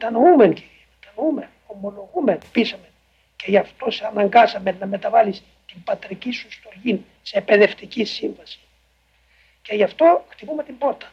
Μετανοούμε, κύριε, μετανοούμε, ομολογούμε, πείσαμε. Και γι' αυτό σε αναγκάσαμε να μεταβάλεις την πατρική σου στοργή σε εκπαιδευτική σύμβαση. Και γι' αυτό χτυπούμε την πόρτα.